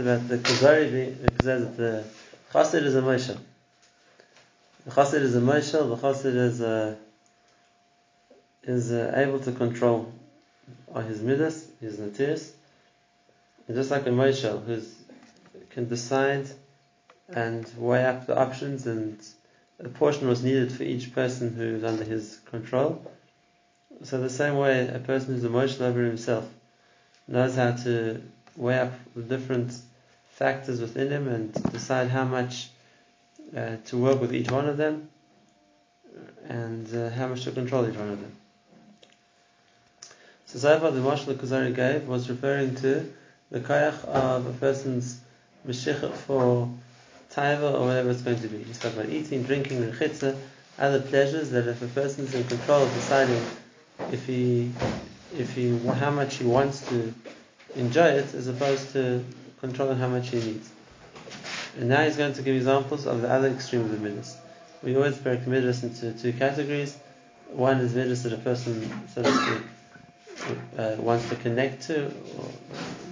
about the Kuzari, says that the Chassid is a Moshel. The Chassid is a Moshel, the Chassid is a, is uh, able to control his midas, his natiris, and just like a Moshel who can decide and weigh up the options and a portion was needed for each person who's under his control. So the same way a person who's a Moshel over himself knows how to weigh up the different factors within him and decide how much uh, to work with each one of them and uh, how much to control each one of them. So so the Marshal Kuzari gave was referring to the kayach of a person's meshich for taiva or whatever it's going to be. He spoke about eating, drinking, rechitza, other pleasures that if a person is in control of deciding if he, if he, how much he wants to enjoy it, as opposed to controlling how much he needs. And now he's going to give examples of the other extreme of the midas. We always break midas into two categories. One is midas that a person, so to speak, uh, wants to connect to, or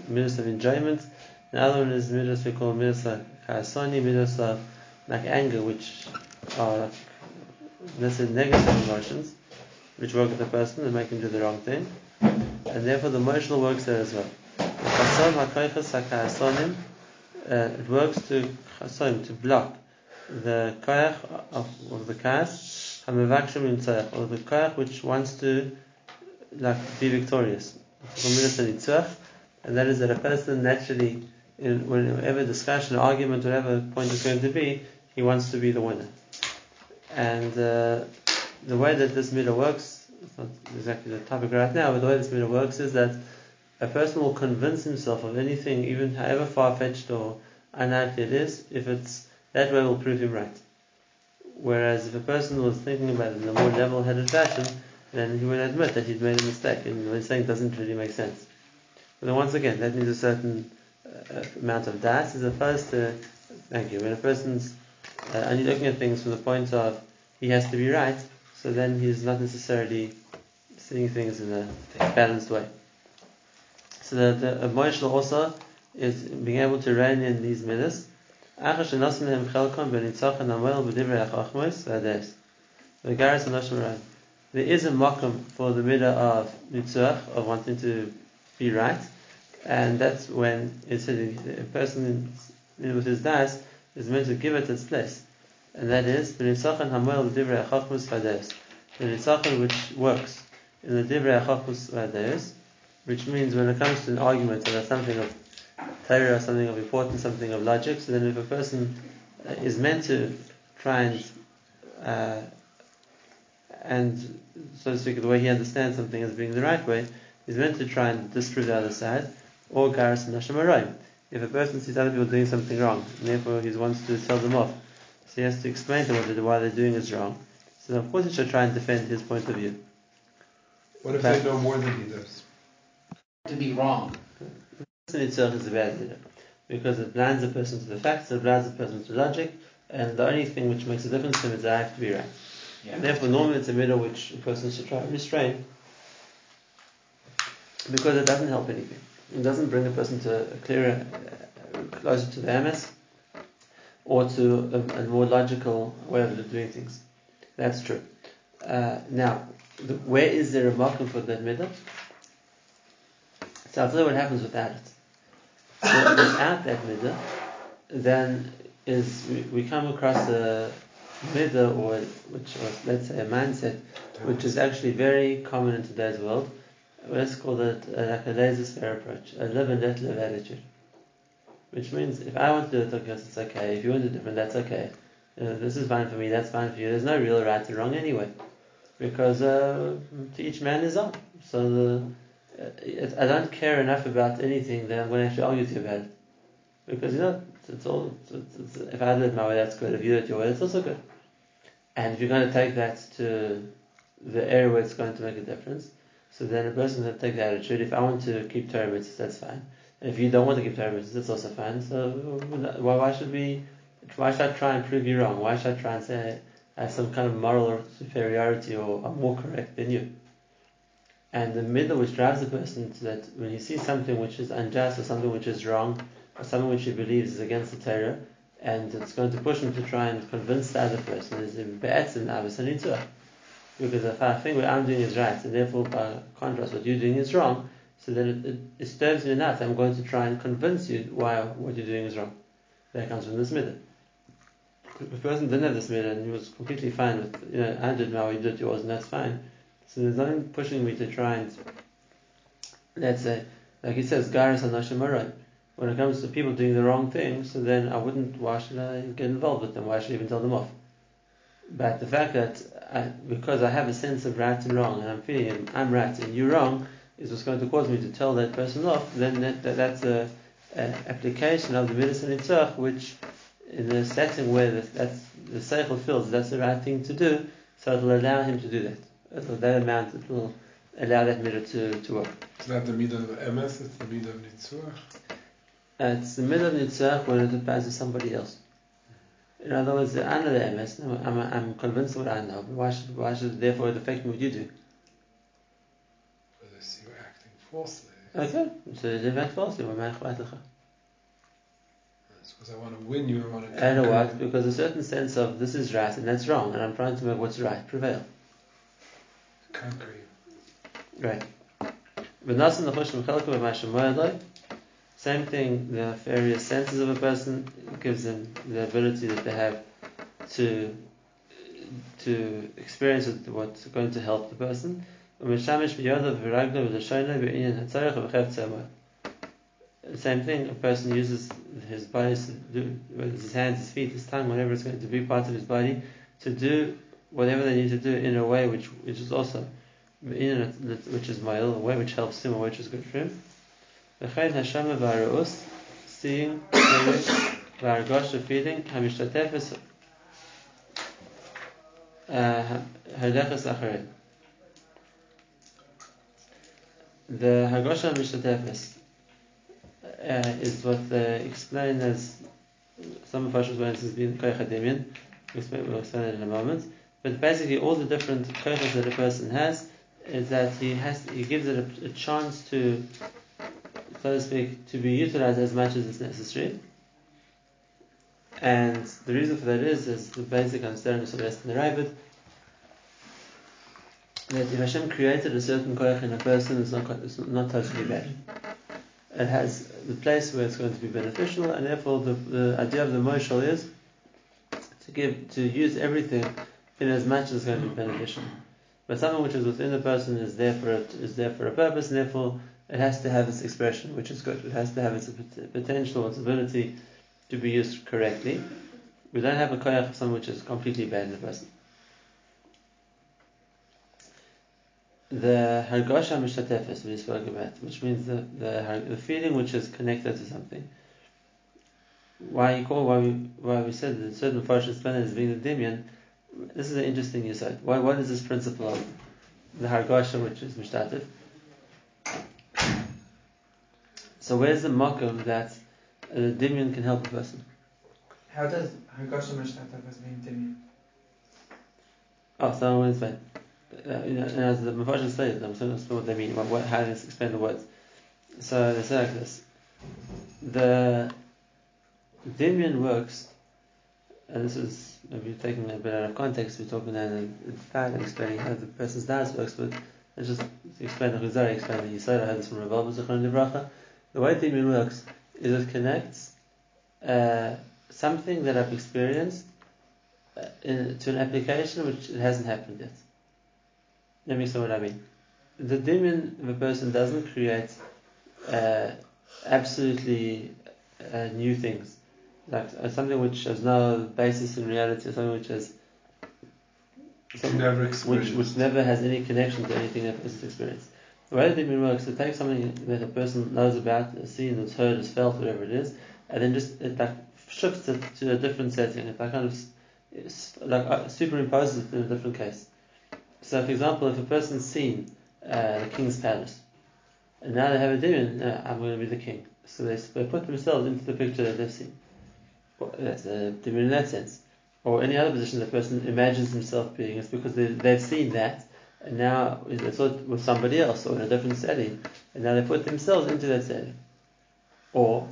midas of enjoyment. The other one is midas we call midas like chasani, midas of like anger, which are like, say negative emotions, which work with the person and make him do the wrong thing. And therefore the emotional works there as well. Uh, it works to to block the koyach of, of the kas, or the koyach which wants to like be victorious. And that is that a person naturally, in whatever discussion, argument, whatever point is going to be, he wants to be the winner. And uh, the way that this midah works, it's not exactly the topic right now, but the way this midah works is that a person will convince himself of anything, even however far fetched or unlikely it is, if it's that way will prove him right. Whereas if a person was thinking about it in a more level headed fashion, then he would admit that he'd made a mistake and what he's saying doesn't really make sense. But then once again, that needs a certain uh, amount of das as opposed to, thank you, when a person's uh, only looking at things from the point of he has to be right, so then he's not necessarily seeing things in a balanced way. So the, the emotional also is being able to rein in these midas. There is a makam for the midah of nitzuach, of wanting to be right, and that's when it's a, person with his das is meant to give it its place, and that is the nitzachon which works in the divrei achachmus which means when it comes to an argument about something of Torah, something of importance, something of logic, so then if a person uh, is meant to try and uh, and so to speak, the way he understands something as being the right way, he's meant to try and disprove the other side, or garas nashamarai. If a person sees other people doing something wrong, and therefore he wants to tell them off, so he has to explain to them why they're doing is wrong. So of course he should try and defend his point of view. What if but, they know more than he does? To be wrong. In itself is a bad leader because it blinds a person to the facts, it blinds a person to logic, and the only thing which makes a difference to him is that I have to be right. Yeah. And therefore, normally it's a midah which a person should try to restrain because it doesn't help anything. It doesn't bring a person to a clearer, closer to the emes or to a, a, more logical way of doing things. That's true. Uh, now, the, where is there a market for that midah? So I'll tell you what happens without it. So without that midah, then is we, come across a midah or which was let's say a mindset which is actually very common in today's world. Let's call it like a laissez-faire approach, a live and let live attitude. Which means if I want to do it, okay, it's okay. If you want to do different, that's okay. Uh, this is fine for me, that's fine for you. There's no real right or wrong anyway. Because uh, to each man is own. So the I don't care enough about anything that I'm going to argue to you about it. Because you know, it's, all, it's, it's, if I do it my way, that's good. If you do it your way, it's also good. And if you're going to take that to the area where it's going to make a difference, so then a person can take the attitude, if I want to keep Torah that's fine. And if you don't want to keep Torah that's also fine. So why, why should we, why should I try and prove you wrong? Why should I try and say I have some kind of moral superiority or I'm more correct than you? And the midah which drives the person to that when he sees something which is unjust or something which is wrong, or something which he believes is against the Torah, and it's going to push him to try and convince the other person is be'etzim avas Because if I think what I'm doing is right, and therefore by contrast what you're doing is wrong, so then it, it, disturbs me enough. I'm going to try and convince you why what you're doing is wrong. That comes from this. If a person didn't have this midah and he was completely fine with, you know, I did my you did yours, and that's fine. So there's nothing pushing me to try and, let's say, like he says, Garis Anashim When it comes to people doing the wrong thing, so then I wouldn't, why should I get involved with them? Why should I even tell them off? But the fact that I, because I have a sense of right and wrong, and I'm feeling I'm right and you're wrong, is what's going to cause me to tell that person off, then that, that, that's a, application of the medicine itself, which in a setting where the, that's, the seichel feels that's the right thing to do, so it will allow him to do that. At that amount, it will allow that midah to, to work. It's not the midah of emes, it's the midah of nitzuach. Uh, it's the midah of nitzuach when it applies to somebody else. In other words, I know the emes, I'm, I'm convinced of what I know, but why should, why should therefore it affect me what you do? falsely. Okay, so did act falsely. It's because I want to win you. I want to. I know what? Because a certain sense of this is right and that's wrong, and I'm trying to make what's right prevail. Concrete. Right. Same thing, the various senses of a person gives them the ability that they have to to experience what's going to help the person. Same thing, a person uses his body his hands, his feet, his tongue, whatever it's going to be, part of his body, to do whatever they need to do in a way which, which is also, which is ma'il, a way which helps him, or which is good for him. Seeing, hearing, v'argosh, feeling, hamishtatefes, hardechas acharim the Hagosha Mishatefes uh, is what they explain as some of us explain as being Koyach We'll explain it in a moment. But basically, all the different koyachas that a person has is that he has he gives it a, a, chance to, so to speak, to be utilized as much as it's necessary. And the reason for that is, is the basic understanding of the in the that if Hashem created a certain koyach in a person, it's not, it's not totally bad. It has the place where it's going to be beneficial, and therefore the, the idea of the moshel is to give to use everything in as much as it's going to be beneficial. But something which is within the person is there for it is there for a purpose, and therefore it has to have its expression, which is good. It has to have its potential, its ability to be used correctly. We don't have a koyach of something which is completely bad in the person. the hargasha mishatefes we spoke about, which means the, the, the feeling which is connected to something. Why you call why we why we said that certain Farshas explain as being the dimion. This is an interesting insight. Why what is this principle of the hargasha which is mishtatif? So where's the makom that the dimion can help a person? How does hargasha mishtafef mean dimion? Oh, so I want to explain uh, as the Mepharshim say, I'm going to explain what they mean, what, what, how they explain the words. So they say like this: the Dimion works, and this is maybe taking a bit out of context. We're talking now in fact and explaining how the person's dance works, but let's just explain the Chazari, explain the Yisrael. I heard this from Rav Zichron Bracha. The way Dimion works is it connects uh, something that I've experienced uh, in, to an application which it hasn't happened yet. Let me say what I mean. The dimion of a person doesn't create uh, absolutely uh, new things, like uh, something which has no basis in reality, something which has never which, which never has any connection to anything a person's experienced. The way the dimion works, it takes something that a person knows about, has seen, has heard, has felt, whatever it is, and then just it like shifts it to a different setting. It like kind of like uh, superimposes it in a different case. So, for example, if a person's seen uh, the king's palace, and now they have a dimion, uh, I'm going to be the king. So they, they put themselves into the picture that they've seen. A dimion in that sense. Or any other position the person imagines himself being, it's because they, they've seen that, and now it's sort with somebody else or in a different setting, and now they put themselves into that setting. Or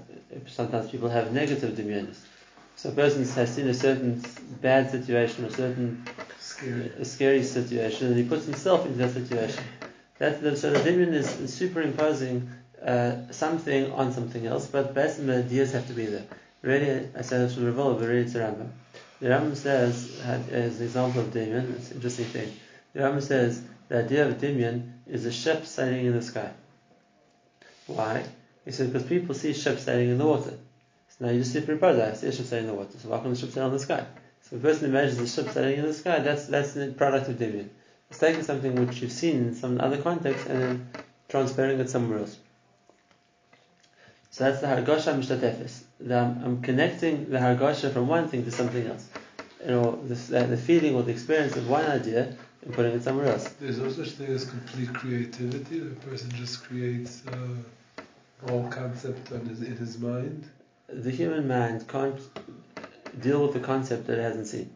sometimes people have negative demyonis. So a person has seen a certain bad situation, or a certain Scary. a scary situation, and he puts himself into that situation. That's the, so the dimion is, is superimposing uh, something on something else, but basically the ideas have to be there. Really, I say this from Revolve, really it's Rambam. The Rambam says, as an example of dimion, it's an interesting thing. The Rambam says the idea of dimion is a ship sailing in the sky. Why? He said because people see ships sailing in the water. So now you just superimpose that. I see a ship sailing in the water. So why can't the ship sail in the sky? So a person imagines a ship sailing in the sky, that's that's the product of dimion. It's taking something which you've seen in some other context and then transferring it somewhere else. So that's the hargosha mishtatefis. The- I'm, I'm connecting the hargosha from one thing to something else. You know, the, the feeling or the experience of one idea and putting it somewhere else. There's no such thing as complete creativity. The person just creates uh, whole concept on his, in his mind. The human mind can't deal with the concept that it hasn't seen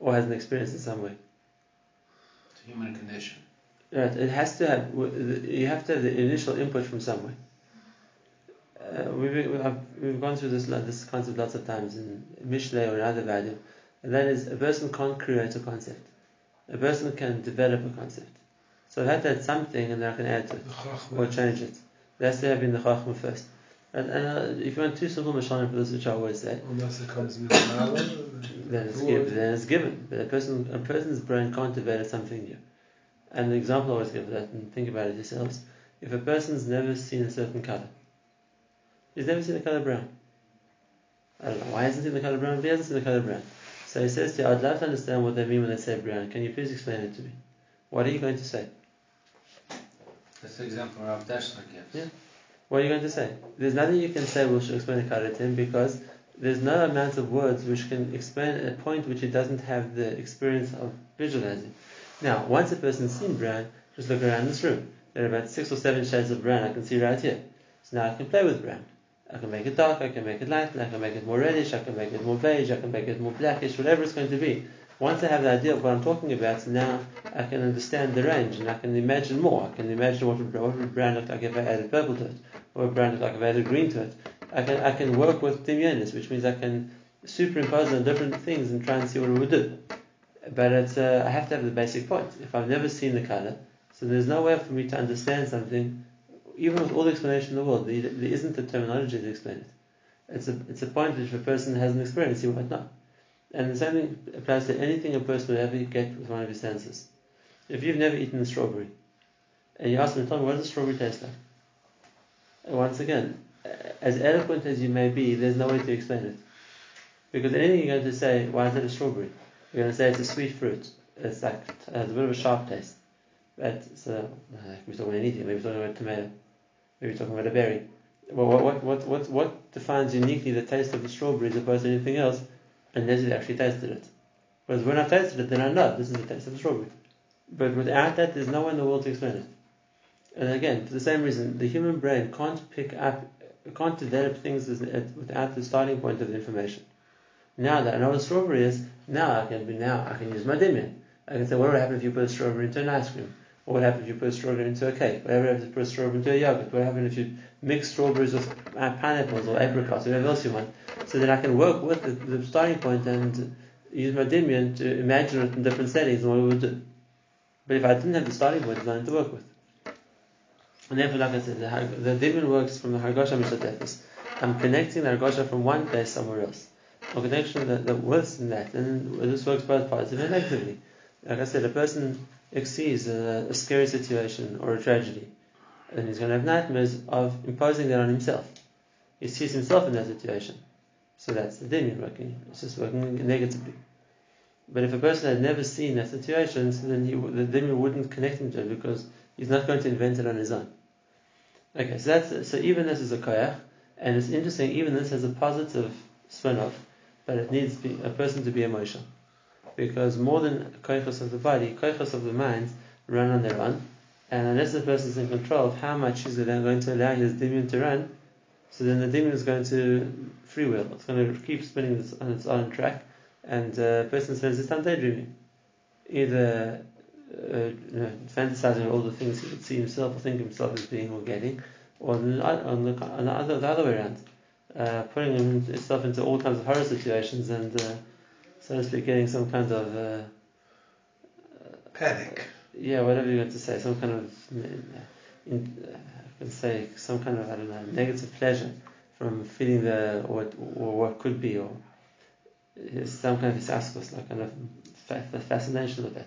or hasn't experienced in some way. It's a human condition. Right, it has to have. You have to have the initial input from somewhere. Uh, we've, we've, we've gone through this this concept lots of times in Mishle or in other value, and that is a person can't create a concept. A person can develop a concept. So I have to add something, and then I can add to it or change it. Has to have been the chachma first. And, and uh, if you want two simple mashalim for this, which I always say, Unless it comes then it's given. Then it's given. But a person, a person's brain can't develop something new. And the example I always give for that, and think about it yourselves. If a person's never seen a certain color, he's never seen the color brown. I don't know why he hasn't seen the color brown, but he hasn't seen the color brown. So he says to you, I'd love to understand what they mean when they say brown. Can you please explain it to me? What are you going to say? That's the example Rav Dessler gives. Yeah. What are you going to say? There's nothing you can say which will explain the color to him because there's no amount of words which can explain a point which he doesn't have the experience of visualizing. Now, once a person's seen brown, just look around this room. There are about six or seven shades of brown I can see right here. So now I can play with brown. I can make it dark, I can make it light, I can make it more reddish, I can make it more beige, I can make it more blackish, whatever it's going to be. Once I have the idea of what I'm talking about, now I can understand the range and I can imagine more. I can imagine what would, what would brown look like if I added purple to it, what would brown look like if I added green to it. I can I can work with dimyonis, which means I can superimpose on different things and try and see what it would do. But it's, uh, I have to have the basic point. If I've never seen the color, so there's no way for me to understand something, even with all the explanation in the world, there, there isn't the terminology to explain it. It's a, it's a point which if a person hasn't experienced, he won't know. And the same thing applies to anything a person will ever get with one of his senses. If you've never eaten a strawberry, and you ask them, tell me, what does a strawberry taste like? And once again, as eloquent as you may be, there's no way to explain it. Because anything you're going to say, why is it a strawberry? You're going to say it's a sweet fruit. It's like, uh, it has a bit of a sharp taste. But it's a, we're talking about anything. Maybe we're talking about a tomato. We're talking about a berry. Well, what, what, what, what, defines uniquely the taste of the strawberry as opposed to anything else unless you've actually tasted it? Because when I've tasted it, then I know this is the taste of the strawberry. But without that, there's no one in the world to explain it. And again, for the same reason, the human brain can't pick up, can't develop things without the starting point of the information. Now that I know what a strawberry is, now I can be, now I can use my dimion. I can say, what would happen if you put a strawberry into an ice cream? What would happen if you put strawberry into a cake? What happens if you put strawberry into a yogurt? What happens if you mix strawberries with uh, pineapples or apricots, or whatever else you want? So that I can work with the, the starting point and use my dimion to imagine it in different settings and what it would do. But if I didn't have the starting point, there's nothing to work with. And therefore, like I said, the, the works from the hargosha mishatefis. I'm connecting the hargosha from one place somewhere else. A connection that, that works in that, and this works both positively and negatively. Like I said, a person exceeds a, a scary situation or a tragedy, and he's going to have nightmares of imposing that on himself. He sees himself in that situation. So that's the dimion working. It's just working negatively. But if a person had never seen that situation, so then he, the dimion wouldn't connect him to it because he's not going to invent it on his own. Okay, so that's so even this is a koyach, and it's interesting. Even this has a positive spin off, but it needs be, a person to be emotional, because more than koyachos of the body, koyachos of the mind run on their own, and unless the person is in control of how much he's going to allow his dimion to run, so then the dimion is going to freewheel. It's going to keep spinning on its own track, and uh, the person spends his time daydreaming, either uh, you know, fantasizing all the things he would see himself or think himself as being or getting, or on the, on the, on the, other, the other way around. uh, putting himself into all kinds of horror situations and, uh, so to speak, getting some kind of, uh, Panic. yeah, whatever you want to say, some kind of, uh, in, uh, I can say, some kind of, I don't know, negative pleasure from feeling the, or, what- or what could be, or uh, some kind of hisaskus, like kind of fa- the fascination with that.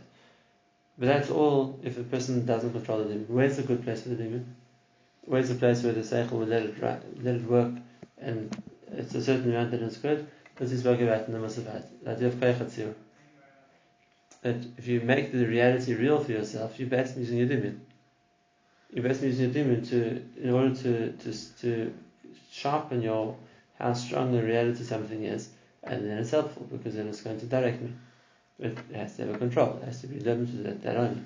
But that's all if a person doesn't control the dimion. Where's the good place for the dimion? Where's the place where the seichel will let it, let it work and it's a certain amount that it's good? as we spoke about in the Musafat, that idea of Kaychatsu. That if you make the reality real for yourself, you're basically using your dimion. You're basically using your dimion to, in order to, to, to sharpen your how strong the reality something is, and then it's helpful because then it's going to direct me. It has to have a control, it has to be limited to that, that only.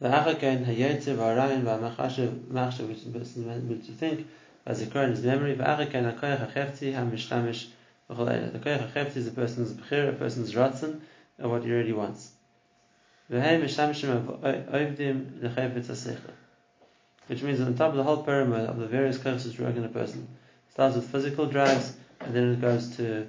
ואחר כן היצר והרעיון והמחשב, מחשב, which is the person to think, as a current memory. V'arakein hakoyach hachefti hamishtamish v'chol eila. The koyach hachefti is a person's bechira, a person's ratzon, or what he really wants. V'hei mishtamishim oivdim lechefetz hasecha. Which means on top of the whole pyramid of the various curses working a person. It starts with physical drives, and then it goes to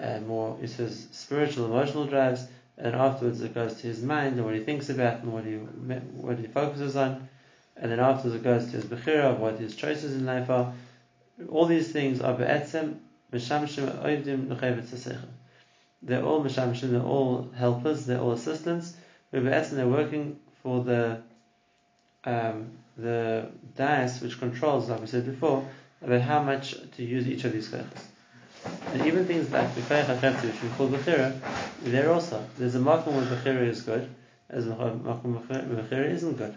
uh, more, it says spiritual, emotional drives, and afterwards it goes to his mind and what he thinks about and what he what he focuses on, and then afterwards it goes to his bechira of what his choices in life are. All these things are be'etzem mishamshim oivdim l'chevetz hasechel. They're all mishamshim, they're all helpers, they're all assistants. But be'etzem they're working for the um, the dice which controls, like we said before, about how much to use each of these koyachas. And even things like the hachefti, which we call bechira, there also there's a makom where bechira is good, as a makom bechira isn't good,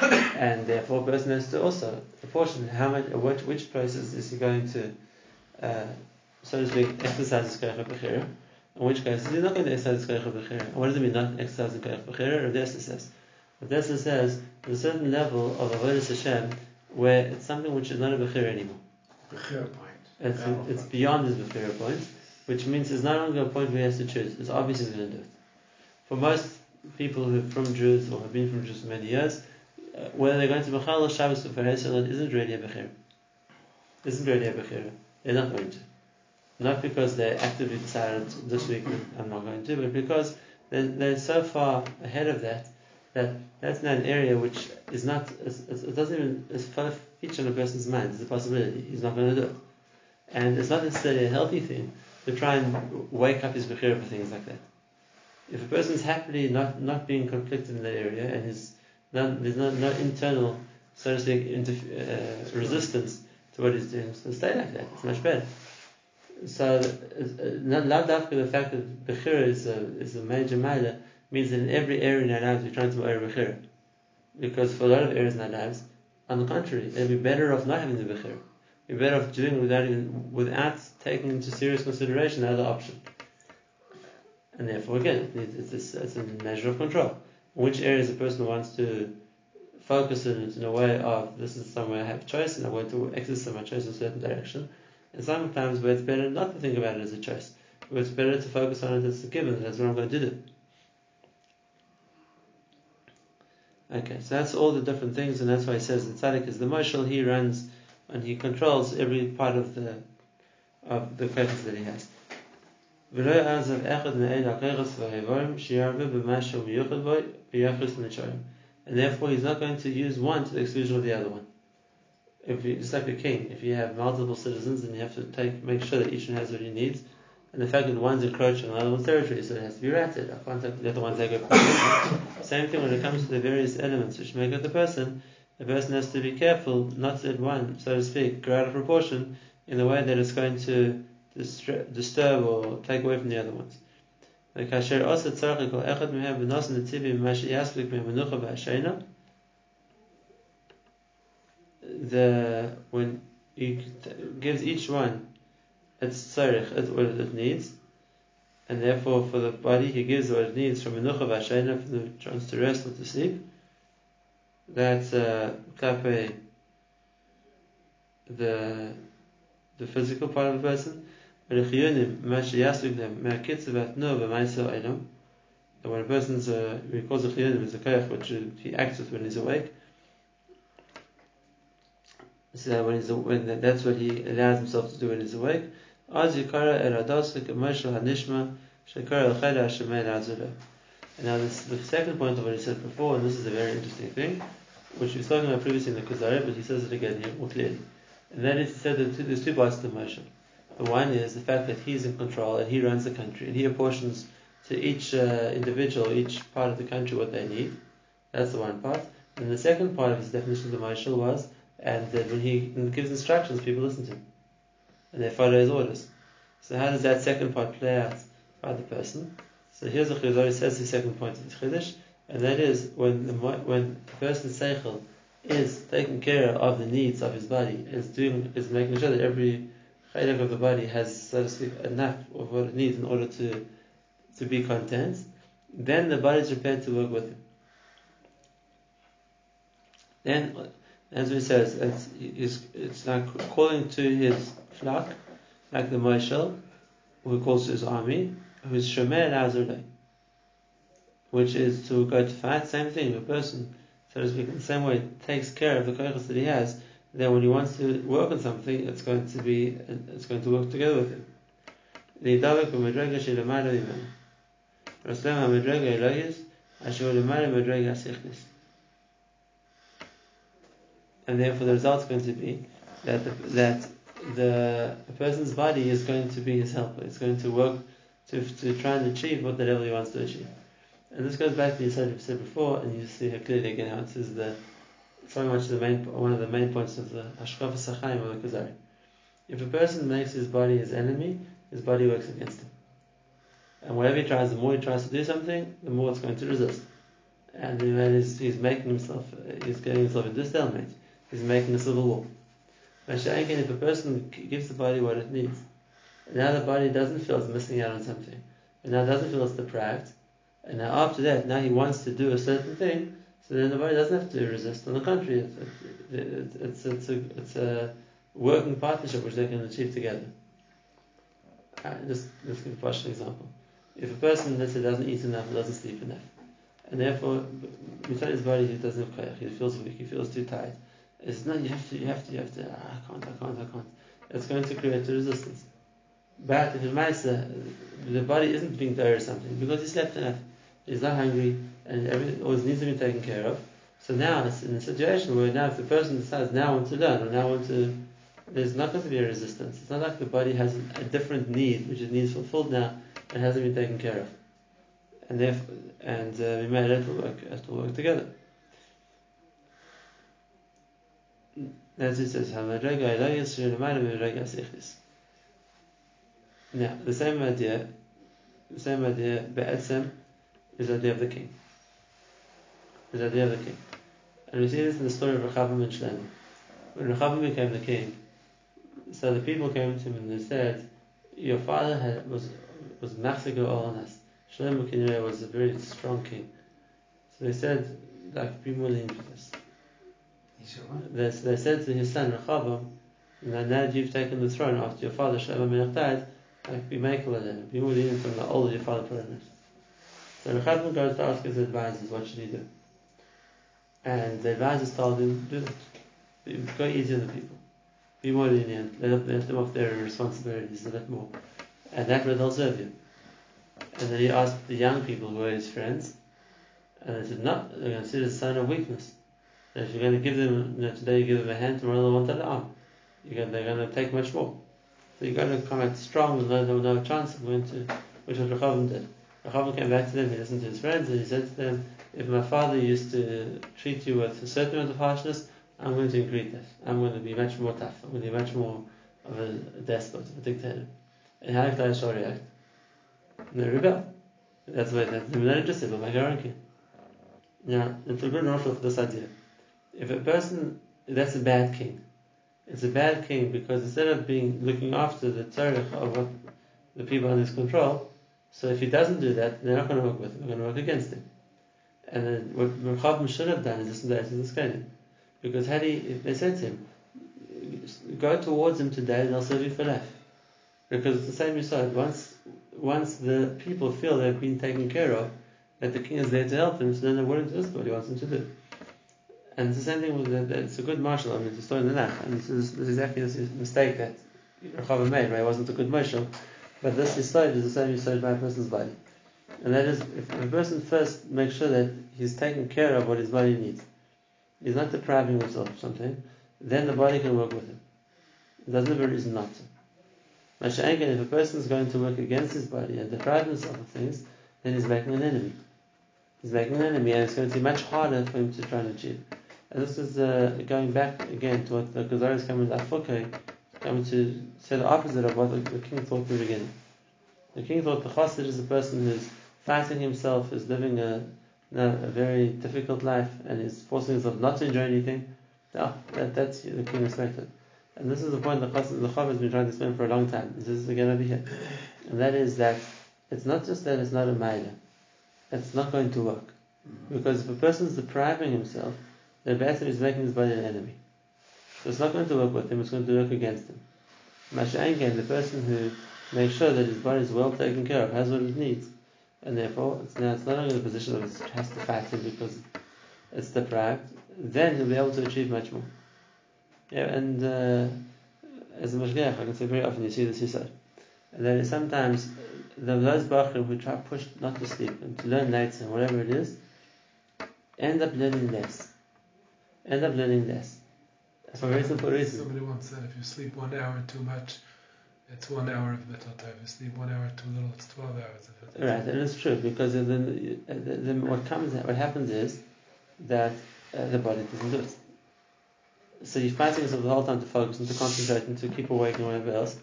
and therefore a person has to also apportion how much, which which places is he going to, uh, so to speak, exercise his koyach bechira, in which cases he's not going to exercise his koyach bechira. And what does it mean not exercising koyach bechira? Rav Dessler says. Rav Dessler says there's a certain level of avodas Hashem where it's something which is not a bechira anymore. Bechira point. It's, it's beyond his Bechira point, which means it's not longer a point where he has to choose. It's obvious he's going to do it. For most people who are frum Jews or have been frum Jews for many years, uh, whether they're going to Bechal or Shabbos or Ferez or not isn't really a Bechira. Isn't really a Bechira. They're not going to. Not because they actively decided this week I'm not going to, but because they're, they're so far ahead of that that that's not an area which is not, it doesn't even, it's a feature on a person's mind. It's a possibility. He's not going to do it. And it's not necessarily a healthy thing to try and wake up his bechira for things like that. If a person is happily not, not being conflicted in that area and is not, there's no, no internal, so to speak, interf- uh, resistance to what he's doing, so stay like that. It's much better. So, uh, not not dafka the fact that bechira is a, is a major matter means that in every area in our lives we're trying to wear bechira. Because for a lot of areas in our lives, on the contrary, it'd be better off not having the bechira. You're better off doing it without even, without taking into serious consideration the other option. And therefore, again, it's, it's, it's a measure of control. Which areas a person wants to focus in it in a way of this is somewhere I have choice and I want to exercise my choice in a certain direction. And sometimes where it's better not to think about it as a choice, where it's better to focus on it as a given, that's what I'm going to do. It. Okay, so that's all the different things, and that's why he says the tzaddik is the marshal. He runs and he controls every part of the of the koyches that he has. ולא יעזב אחד מאלה הכויches והאיבורים שירבה במה שהוא מיוחד בו ביחס לנשארים. And therefore he's not going to use one to the exclusion of the other one. If you, just like a king, if you have multiple citizens and you have to take make sure that each one has what he needs, and the fact that one's encroaching on the other one's territory, so it has to be ratted. I can't take the other ones that go Same thing when it comes to the various elements which make up the person, the person has to be careful not to let one, so to speak, grow out of proportion in the way that it's going to distra- disturb or take away from the other ones. Like Hashem also tzarech kol echad mehem v'nos netivi mashi yaslik mehem v'nucha v'ashayna. The when he gives each one its tzarech, it what it needs, and therefore for the body he gives what it needs from v'nucha v'ashayna from the chance to rest or to sleep. That's uh, the the physical part of the person. V'lechiyunim, ma sheyasuk them, ma kitzavat no v'maisa elam. And when a person's, uh, we call zechiyunim, is a koyach which he acts with when he's awake. So when he's, when that's what he allows himself to do when he's awake. Az yikara el adasuk emoshel hanishma shekara el chayla hashemay la'azula. Now this, the second point of what he said before, and this is a very interesting thing, which we've spoken about previously in the Kuzari, but he says it again here, more clearly. And that is, he said that there's two parts to the motion. The one is the fact that he's in control and he runs the country and he apportions to each uh, individual, each part of the country what they need. That's the one part. And the second part of his definition of the Moshel was, and that when he gives instructions, people listen to him. And they follow his orders. So how does that second part play out by the person? So here's what Chizari says the second point the Chiddush, and that is when the, when the person's Seichel is taking care of the needs of his body, is doing, is making sure that every chaylik of the body has, so to speak, enough of what it needs in order to to be content, then the body is prepared to work with him. Then, as we says, it's, it's, like calling to his flock, like the Moshel, who calls to his army, who's Shomer Azulay, which is to go to fight, same thing, a person, so to speak, in the same way, takes care of the koichas that he has, then when he wants to work on something, it's going to be, it's going to work together with him. And therefore the result is going to be that the, that the a person's body is going to be his helper. It's going to work to, to try and achieve what the level he wants to achieve. And this goes back to the said said before, and you see how clearly again how it is the very much the main one of the main points of the Ashkafa Sachaim of the Kuzari. If a person makes his body his enemy, his body works against him. And whatever he tries, the more he tries to do something, the more it's going to resist. And is he's making himself, he's getting himself into stalemate. He's making a civil war. Mashiach, if a person gives the body what it needs, now the body doesn't feel it's missing out on something, and now it doesn't feel it's deprived, and now after that, now he wants to do a certain thing, so then the body doesn't have to resist. On the contrary, it's, it's, a, it's a working partnership which they can achieve together. Uh, just, just give a partial example. If a person, let's say, doesn't eat enough, doesn't sleep enough, and therefore, inside his body, he doesn't have koyach, he feels weak, he feels too tired. It's not, you have to, you have to, you have to, ah, I can't, I can't, I can't. It's going to create a resistance. But if the the body isn't being tired or something, because he slept enough, he's not hungry, and everything always needs to be taken care of. So now it's in a situation where now if the person decides now I want to learn or now want to, there's not going to be a resistance. It's not like the body has a different need which it needs fulfilled now and hasn't been taken care of. And therefore, and uh, we made it to work, it will work together. As it says, now, the same idea, the same idea, Be'etzem, is the idea of the king. Is the idea of the king. And we see this in the story of Rechavam and Shlomo. When Rechavam became the king, so the people came to him and they said, Your father had, was was Machzigo on us. Shlomo Kinere was a very strong king. So they said, like, be more lenient with us. They, they said to his son Rechavam, now, that you've taken the throne after your father Shlomo Melech died, like, be makel be more lenient from the older your father put on us. So Rechavam goes to ask his advisors, what should he do? And the advisors told him, do it. Go easy on the people. Be more lenient. Let, let them off their responsibilities a bit more. And that way they'll serve you. And then he asked the young people who were his friends, and they said, no, they're going to see it as a sign of weakness. That if you're going to give them, you know, today you give them a hand, tomorrow they want an arm. You're going, they're going to take much more. So you're going to come out strong and no, have a chance of going to, which was Rechavam did. Rechavam came back to them, he listened to his friends, and he said to them, if my father used to treat you with a certain amount of harshness, I'm going to increase that. I'm going to be much more tough. I'm going to be much more of a despot, a dictator. And how did Klal react? They rebel. That's why they're not interested, but own king. Now, it's a good notion for this idea. If a person, that's a bad king. It's a bad king because instead of being looking after the Torah of what the people under his control, so if he doesn't do that, they're not going to work with him, they're going to work against him. And then what Merchavim should have done is listen to this Kalim. Because had he, if they said to him, go towards him today, and they'll serve you for life. Because it's the same result. Once, once the people feel they've been taken care of, that the king is there to help them, so then they're willing to do what he wants them to do. And it's the same thing with that. it's a good marshal. I mean, the story in the Nach, and this is, this is exactly this mistake that Rechava made. Right, it wasn't a good marshal, but this Yisod is the same Yisod by a person's body, and that is if a person first makes sure that he's taking care of what his body needs, he's not depriving himself of something, then the body can work with him. It doesn't have a reason not to. Masha'ankin, if a person is going to work against his body and deprive himself of things, then he's making an enemy. He's making an enemy, and it's going to be much harder for him to try and achieve. And this is uh, going back again to what the Gazar is coming to Afokai, coming to say the opposite of what the, the king thought in the beginning. The king thought the chassid is a person who's fighting himself, is living a, a very difficult life, and is forcing himself not to enjoy anything. No, that, that's the king respected. And this is the point the chassid, the Chav has been trying to explain for a long time. This is again over here. And that is that it's not just that it's not a maida, it's not going to work. Mm-hmm. Because if a person is depriving himself, then basically he's making his body an enemy. So it's not going to work with him, it's going to work against him. Masha'angan, the person who makes sure that his body is well taken care of, has what it needs, and therefore it's now it's not only in the position of it has to fight him because it's deprived, then he'll be able to achieve much more. Yeah, and uh, as a mashgiach, I can say very often you see this said, And that is sometimes the, those bachrim who try push not to sleep and to learn and whatever it is, end up learning less. End up learning less. For a very simple reason. Somebody once said if you sleep one hour too much, it's one hour of mitzvah time. If you sleep one hour too little, it's 12 hours of it. Right, and it's true because then, then what comes, what happens is that uh, the body doesn't do it. So you're fighting yourself the whole time to focus and to concentrate and to keep awake and whatever else.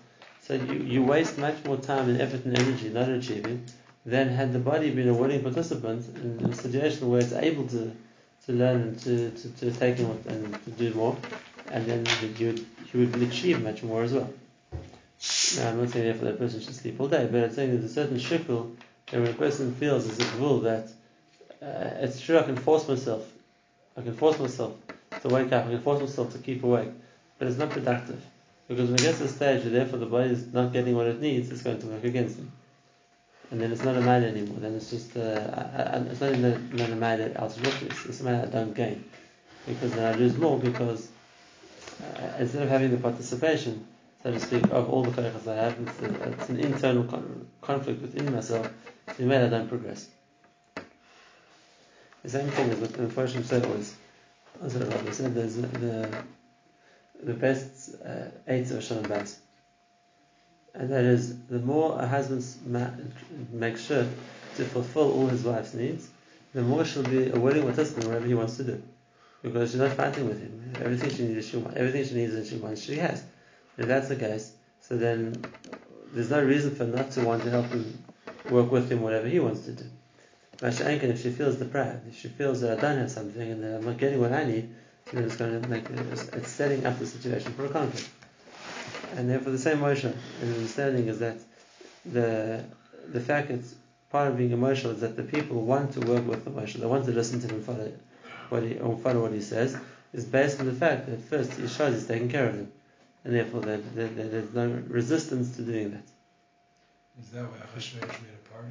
So you, you waste much more time and effort and energy not achieving than had the body been a willing participant in, in a situation where it's able to, to learn and to, to, to take in and to do more, and then you would, you would achieve much more as well. Now, I'm not saying therefore that person should sleep all day, but I'm saying there's a certain shikul that when a person feels as a rule that uh, it's true I can force myself, I can force myself to wake up, I can force myself to keep awake, but it's not productive. Because when it gets to the stage where therefore the body is not getting what it needs, it's going to work against me. And then it's not a mind anymore. Then it's just, uh, I, I, it's not even not a mind that I'll it's, a mind I don't gain. Because then I lose more because uh, instead of having the participation, so to speak, of all the koyachas I have, it's, a, it's an internal con- conflict within myself, so in I don't progress. The same thing as what the Mephoshim said was, as Rabbi said, there's the, the best uh, eight of Shalom Bayis. And that is, the more a husband ma- makes sure to fulfill all his wife's needs, the more she'll be a willing participant in whatever he wants to do. Because she's not fighting with him. Everything she needs, she wants. Everything she needs and she wants, she has. If that's the case, so then there's no reason for not to want to help him work with him whatever he wants to do. Masha'ankin, if she feels deprived, if she feels that I don't have something and that I'm not getting what I need, then it's going to make it's setting up the situation for a conflict. And therefore, the same motion and understanding is that the the fact that part of being emotional is that the people want to work with the emotion, they want to listen to him follow what he or follow what he says, is based on the fact that first he shows he's taking care of them, and therefore there, there, there's no resistance to doing that. Is that why made a?